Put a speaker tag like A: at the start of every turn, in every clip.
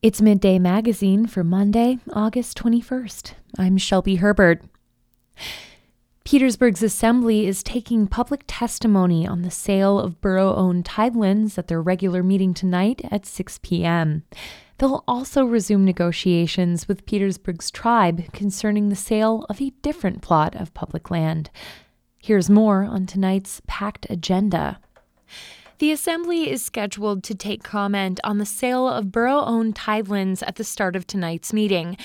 A: It's Midday Magazine for Monday, August 21st. I'm Shelby Herbert. Petersburg's Assembly is taking public testimony on the sale of borough owned tidelands at their regular meeting tonight at 6 p.m. They'll also resume negotiations with Petersburg's tribe concerning the sale of a different plot of public land. Here's more on tonight's packed agenda. The Assembly is scheduled to take comment on the sale of borough owned tidelands at the start of tonight's meeting.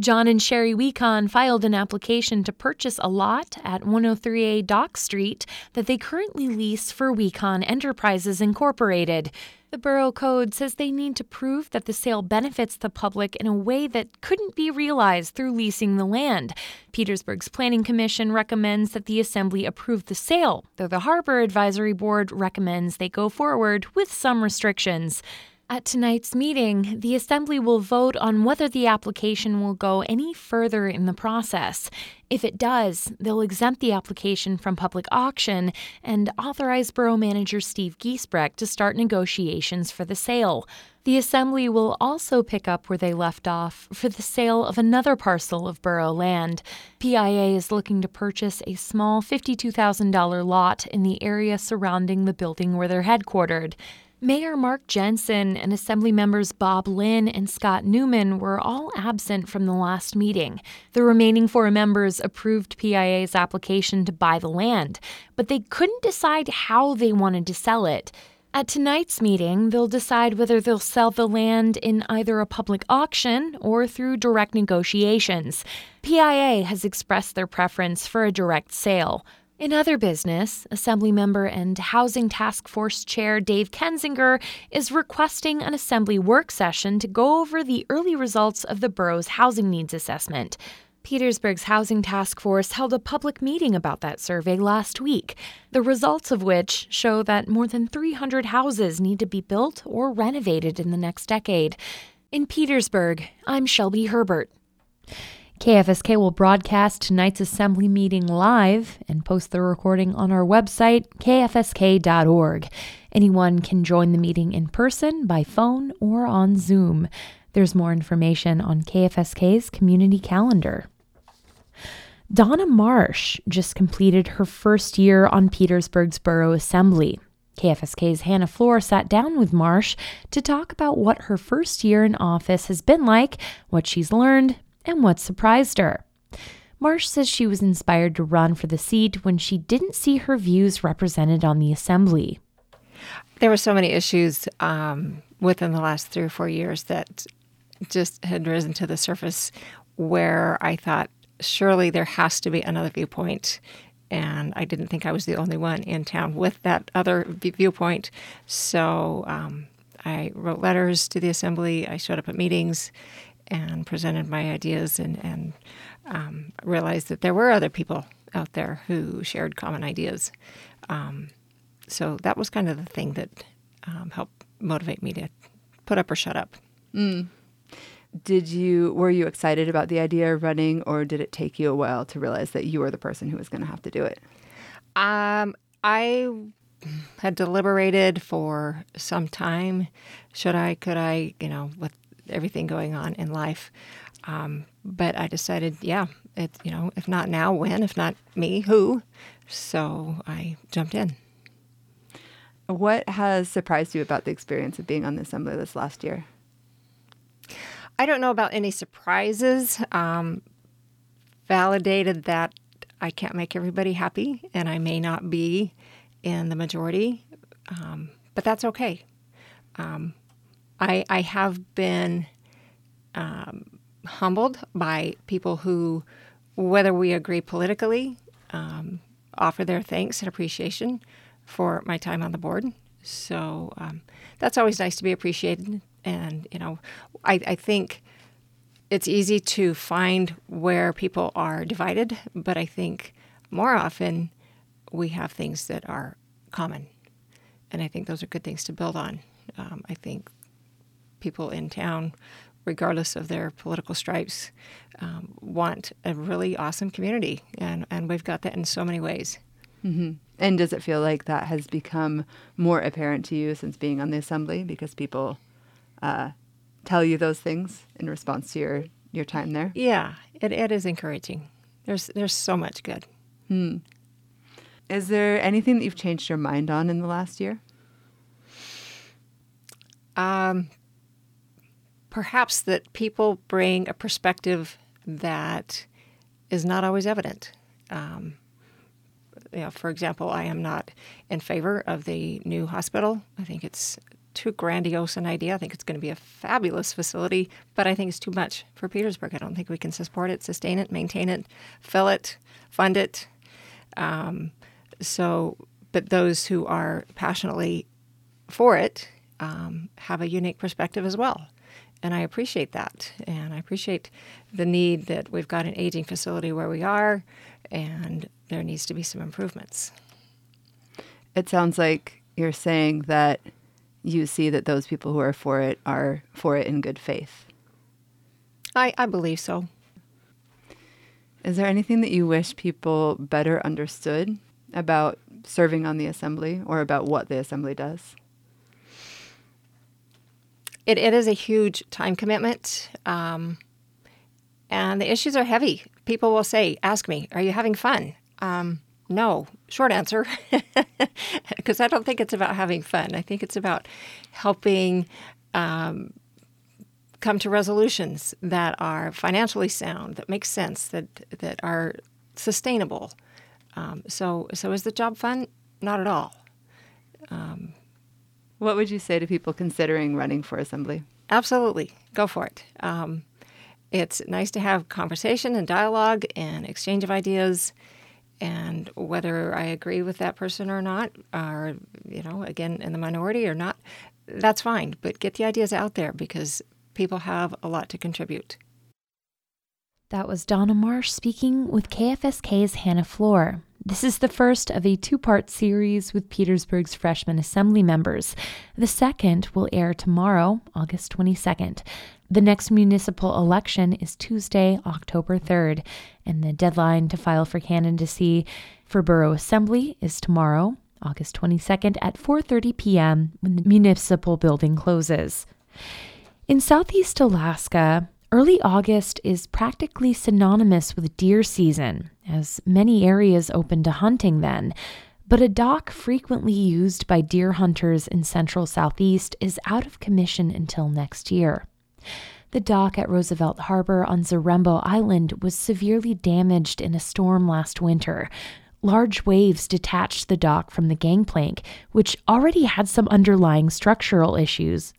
A: John and Sherry Weekon filed an application to purchase a lot at 103A Dock Street that they currently lease for Weekon Enterprises Incorporated. The Borough Code says they need to prove that the sale benefits the public in a way that couldn't be realized through leasing the land. Petersburg's Planning Commission recommends that the Assembly approve the sale, though the Harbor Advisory Board recommends they go forward with some restrictions. At tonight's meeting, the Assembly will vote on whether the application will go any further in the process. If it does, they'll exempt the application from public auction and authorize Borough Manager Steve Giesbrecht to start negotiations for the sale. The Assembly will also pick up where they left off for the sale of another parcel of borough land. PIA is looking to purchase a small $52,000 lot in the area surrounding the building where they're headquartered. Mayor Mark Jensen and Assembly members Bob Lynn and Scott Newman were all absent from the last meeting. The remaining four members approved PIA's application to buy the land, but they couldn't decide how they wanted to sell it. At tonight's meeting, they'll decide whether they'll sell the land in either a public auction or through direct negotiations. PIA has expressed their preference for a direct sale. In other business, Assemblymember and Housing Task Force Chair Dave Kensinger is requesting an Assembly work session to go over the early results of the borough's housing needs assessment. Petersburg's Housing Task Force held a public meeting about that survey last week, the results of which show that more than 300 houses need to be built or renovated in the next decade. In Petersburg, I'm Shelby Herbert. KFSK will broadcast tonight's assembly meeting live and post the recording on our website, kfsk.org. Anyone can join the meeting in person, by phone, or on Zoom. There's more information on KFSK's community calendar. Donna Marsh just completed her first year on Petersburg's Borough Assembly. KFSK's Hannah Floor sat down with Marsh to talk about what her first year in office has been like, what she's learned, and what surprised her. Marsh says she was inspired to run for the seat when she didn't see her views represented on the assembly.
B: There were so many issues um, within the last three or four years that just had risen to the surface where I thought, surely there has to be another viewpoint. And I didn't think I was the only one in town with that other viewpoint. So um, I wrote letters to the assembly, I showed up at meetings, and presented my ideas and, and um, realized that there were other people out there who shared common ideas. Um, so that was kind of the thing that um, helped motivate me to put up or shut up.
C: Mm. Did you were you excited about the idea of running, or did it take you a while to realize that you were the person who was going to have to do it?
B: Um, I had deliberated for some time. Should I? Could I? You know, with everything going on in life. Um, but I decided, yeah, it, you know, if not now, when? If not me, who? So I jumped in.
C: What has surprised you about the experience of being on the assembly this last year?
B: I don't know about any surprises. Um, validated that I can't make everybody happy, and I may not be in the majority, um, but that's okay. Um, I, I have been um, humbled by people who, whether we agree politically, um, offer their thanks and appreciation for my time on the board. So um, that's always nice to be appreciated. And, you know, I, I think it's easy to find where people are divided, but I think more often we have things that are common. And I think those are good things to build on. Um, I think people in town, regardless of their political stripes, um, want a really awesome community, and and we've got that in so many ways.
C: Mm-hmm. And does it feel like that has become more apparent to you since being on the assembly because people uh, tell you those things in response to your, your time there?
B: Yeah, it, it is encouraging. There's there's so much good.
C: Hmm. Is there anything that you've changed your mind on in the last year?
B: Um, perhaps that people bring a perspective that is not always evident. Um, you know, for example, I am not in favor of the new hospital. I think it's too grandiose an idea. I think it's going to be a fabulous facility, but I think it's too much for Petersburg. I don't think we can support it, sustain it, maintain it, fill it, fund it. Um, so, but those who are passionately for it um, have a unique perspective as well. And I appreciate that. And I appreciate the need that we've got an aging facility where we are, and there needs to be some improvements.
C: It sounds like you're saying that you see that those people who are for it are for it in good faith.
B: I, I believe so.
C: Is there anything that you wish people better understood about serving on the assembly or about what the assembly does?
B: It, it is a huge time commitment. Um, and the issues are heavy. People will say, Ask me, are you having fun? Um, no, short answer, because I don't think it's about having fun. I think it's about helping um, come to resolutions that are financially sound, that make sense, that that are sustainable. Um, so, so is the job fun? Not at all. Um,
C: what would you say to people considering running for assembly?
B: Absolutely, go for it. Um, it's nice to have conversation and dialogue and exchange of ideas. And whether I agree with that person or not, or, you know, again, in the minority or not, that's fine. But get the ideas out there because people have a lot to contribute.
A: That was Donna Marsh speaking with KFSK's Hannah Floor. This is the first of a two part series with Petersburg's freshman assembly members. The second will air tomorrow, August 22nd. The next municipal election is Tuesday, October 3rd, and the deadline to file for candidacy for borough assembly is tomorrow, August 22nd at 4:30 p.m. when the municipal building closes. In southeast Alaska, Early August is practically synonymous with deer season, as many areas open to hunting then. But a dock frequently used by deer hunters in central southeast is out of commission until next year. The dock at Roosevelt Harbor on Zarembo Island was severely damaged in a storm last winter. Large waves detached the dock from the gangplank, which already had some underlying structural issues.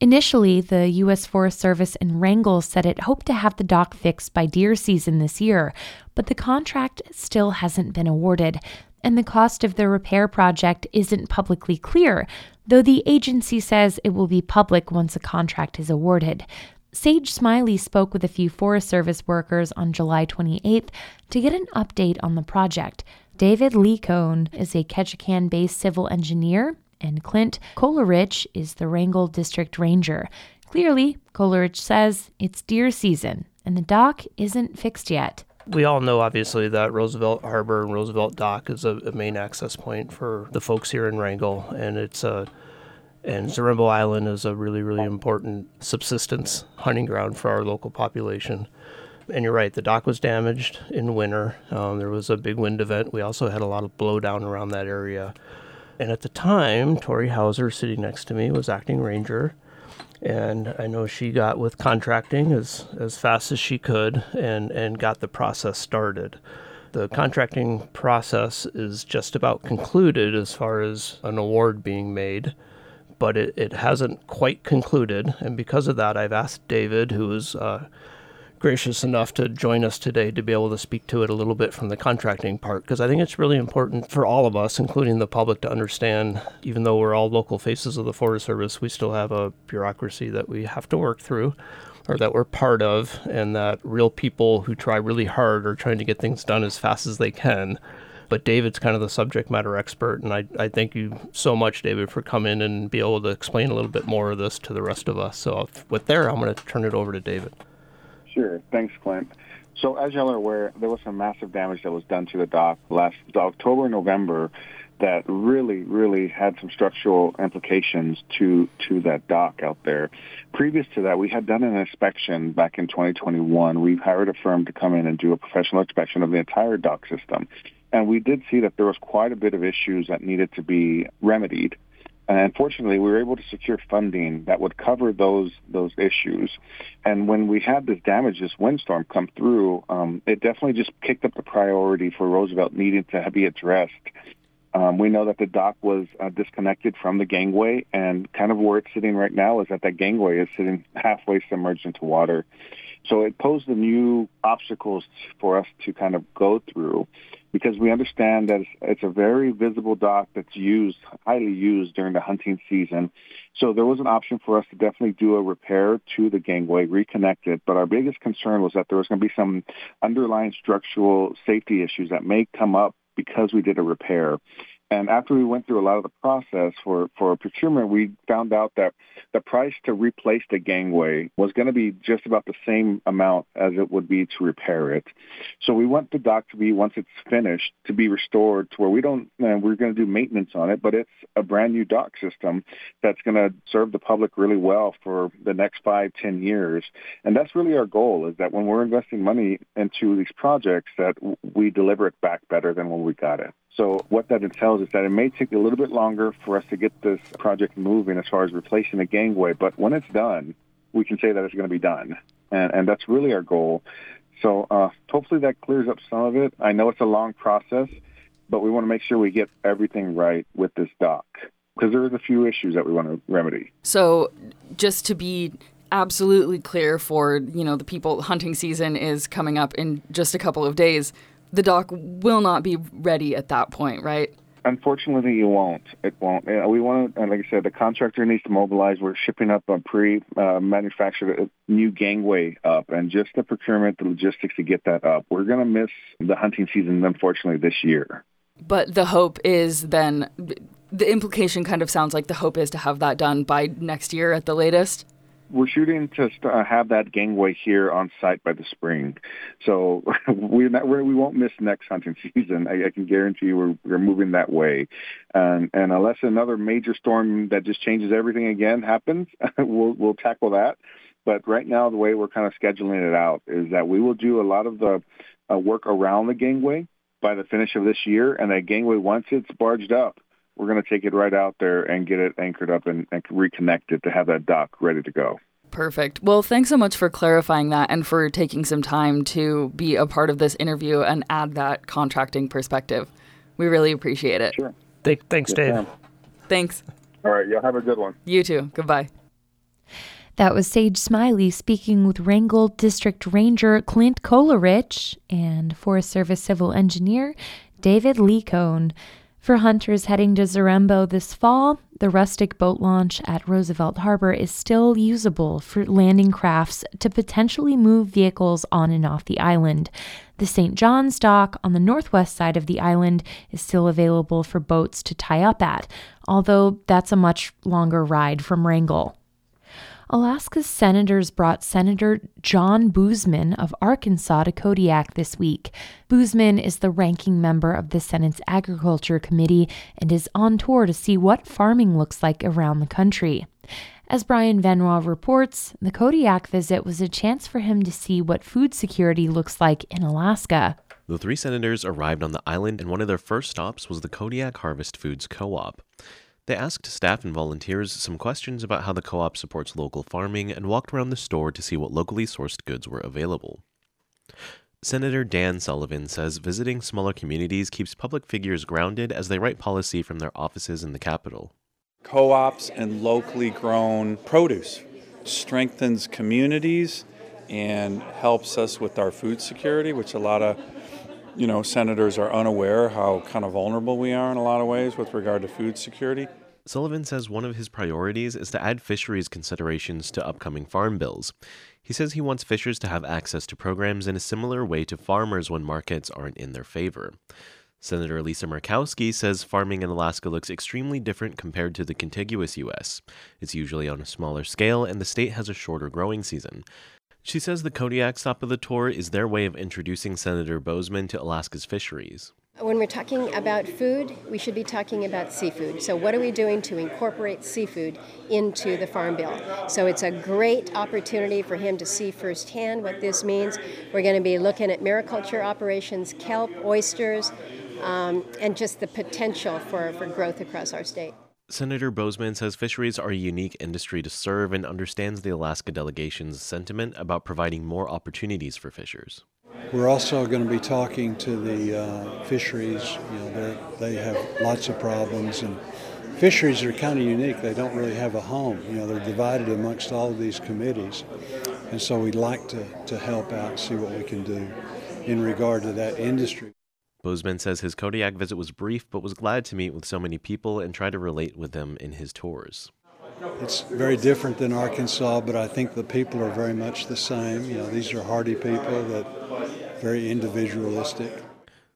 A: Initially, the U.S. Forest Service in Wrangell said it hoped to have the dock fixed by deer season this year, but the contract still hasn't been awarded, and the cost of the repair project isn't publicly clear, though the agency says it will be public once a contract is awarded. Sage Smiley spoke with a few Forest Service workers on July 28th to get an update on the project. David Lecone is a Ketchikan based civil engineer and Clint Kolarich is the Wrangell District Ranger. Clearly, Coleridge says it's deer season, and the dock isn't fixed yet.
D: We all know, obviously, that Roosevelt Harbor and Roosevelt Dock is a, a main access point for the folks here in Wrangell, and it's a and Zarembo Island is a really, really important subsistence hunting ground for our local population. And you're right, the dock was damaged in winter. Um, there was a big wind event. We also had a lot of blowdown around that area. And at the time, Tori Hauser, sitting next to me, was acting ranger. And I know she got with contracting as, as fast as she could and, and got the process started. The contracting process is just about concluded as far as an award being made, but it, it hasn't quite concluded. And because of that, I've asked David, who is uh, gracious enough to join us today to be able to speak to it a little bit from the contracting part because I think it's really important for all of us, including the public, to understand even though we're all local faces of the Forest Service, we still have a bureaucracy that we have to work through or that we're part of, and that real people who try really hard are trying to get things done as fast as they can. But David's kind of the subject matter expert, and I, I thank you so much, David, for coming and be able to explain a little bit more of this to the rest of us. So, with there, I'm going to turn it over to David.
E: Sure. Thanks, Clint. So as y'all are aware, there was some massive damage that was done to the dock last October, November. that really, really had some structural implications to to that dock out there. Previous to that, we had done an inspection back in 2021. We hired a firm to come in and do a professional inspection of the entire dock system. And we did see that there was quite a bit of issues that needed to be remedied. And unfortunately, we were able to secure funding that would cover those those issues. And when we had this damage, this windstorm come through, um, it definitely just kicked up the priority for Roosevelt needing to be addressed. Um, we know that the dock was uh, disconnected from the gangway, and kind of where it's sitting right now is that that gangway is sitting halfway submerged into water. So it posed new obstacles for us to kind of go through because we understand that it's a very visible dock that's used, highly used during the hunting season. So there was an option for us to definitely do a repair to the gangway, reconnect it. But our biggest concern was that there was going to be some underlying structural safety issues that may come up because we did a repair. And after we went through a lot of the process for, for procurement, we found out that the price to replace the gangway was going to be just about the same amount as it would be to repair it. So we want the dock to be, once it's finished, to be restored to where we don't, uh, we're going to do maintenance on it, but it's a brand new dock system that's going to serve the public really well for the next five, ten years. And that's really our goal is that when we're investing money into these projects, that we deliver it back better than when we got it. So what that entails is that it may take a little bit longer for us to get this project moving as far as replacing the gangway, but when it's done, we can say that it's going to be done, and, and that's really our goal. So uh, hopefully that clears up some of it. I know it's a long process, but we want to make sure we get everything right with this dock because there is a few issues that we want to remedy.
F: So just to be absolutely clear for you know the people hunting season is coming up in just a couple of days the dock will not be ready at that point, right?
E: Unfortunately, it won't. It won't. We want, to, like I said, the contractor needs to mobilize. We're shipping up a pre-manufactured uh, new gangway up, and just the procurement, the logistics to get that up. We're going to miss the hunting season, unfortunately, this year.
F: But the hope is then, the implication kind of sounds like the hope is to have that done by next year at the latest
E: we're shooting to uh, have that gangway here on site by the spring, so we're not, we're, we won't miss next hunting season. I, I can guarantee you we're, we're moving that way, and and unless another major storm that just changes everything again happens, we'll we'll tackle that. But right now, the way we're kind of scheduling it out is that we will do a lot of the uh, work around the gangway by the finish of this year, and that gangway once it's barged up we're going to take it right out there and get it anchored up and, and reconnect it to have that dock ready to go.
F: Perfect. Well, thanks so much for clarifying that and for taking some time to be a part of this interview and add that contracting perspective. We really appreciate it.
E: Sure.
D: Th- thanks, yes, Dave. Ma'am.
F: Thanks.
E: All right. Y'all have a good one.
F: You too. Goodbye.
A: That was Sage Smiley speaking with Wrangell District Ranger Clint Kolarich and Forest Service Civil Engineer David Lecone. For hunters heading to Zarembo this fall, the rustic boat launch at Roosevelt Harbor is still usable for landing crafts to potentially move vehicles on and off the island. The St. John's dock on the northwest side of the island is still available for boats to tie up at, although that's a much longer ride from Wrangell. Alaska's senators brought Senator John Boozman of Arkansas to Kodiak this week. Boozman is the ranking member of the Senate's Agriculture Committee and is on tour to see what farming looks like around the country. As Brian Venroy reports, the Kodiak visit was a chance for him to see what food security looks like in Alaska.
G: The three senators arrived on the island, and one of their first stops was the Kodiak Harvest Foods Co op. They asked staff and volunteers some questions about how the co op supports local farming and walked around the store to see what locally sourced goods were available. Senator Dan Sullivan says visiting smaller communities keeps public figures grounded as they write policy from their offices in the capital.
H: Co ops and locally grown produce strengthens communities and helps us with our food security, which a lot of you know, senators are unaware how kind of vulnerable we are in a lot of ways with regard to food security.
G: Sullivan says one of his priorities is to add fisheries considerations to upcoming farm bills. He says he wants fishers to have access to programs in a similar way to farmers when markets aren't in their favor. Senator Lisa Murkowski says farming in Alaska looks extremely different compared to the contiguous U.S. It's usually on a smaller scale, and the state has a shorter growing season. She says the Kodiak stop of the tour is their way of introducing Senator Boozman to Alaska's fisheries.
I: When we're talking about food, we should be talking about seafood. So, what are we doing to incorporate seafood into the Farm Bill? So, it's a great opportunity for him to see firsthand what this means. We're going to be looking at mariculture operations, kelp, oysters, um, and just the potential for, for growth across our state.
G: Senator Boozman says fisheries are a unique industry to serve and understands the Alaska delegation's sentiment about providing more opportunities for fishers.
J: We're also going to be talking to the uh, fisheries. You know, they have lots of problems, and fisheries are kind of unique. They don't really have a home. You know, they're divided amongst all of these committees, and so we'd like to, to help out, see what we can do in regard to that industry.
G: Boozman says his Kodiak visit was brief, but was glad to meet with so many people and try to relate with them in his tours.
J: It's very different than Arkansas, but I think the people are very much the same. You know, these are hardy people that very individualistic.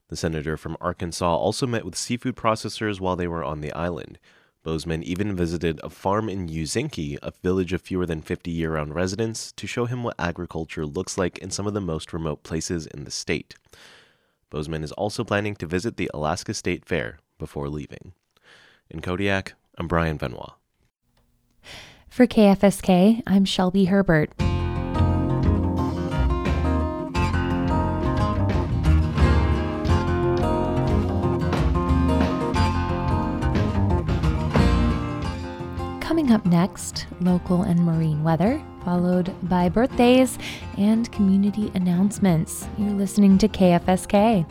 G: The senator from Arkansas also met with seafood processors while they were on the island. Boozman even visited a farm in Ouzinkie, a village of fewer than 50 year round residents, to show him what agriculture looks like in some of the most remote places in the state. Boozman is also planning to visit the Alaska State Fair before leaving. In Kodiak, I'm Brian Benoit.
A: For KFSK, I'm Shelby Herbert. Coming up next, local and marine weather, followed by birthdays and community announcements. You're listening to KFSK.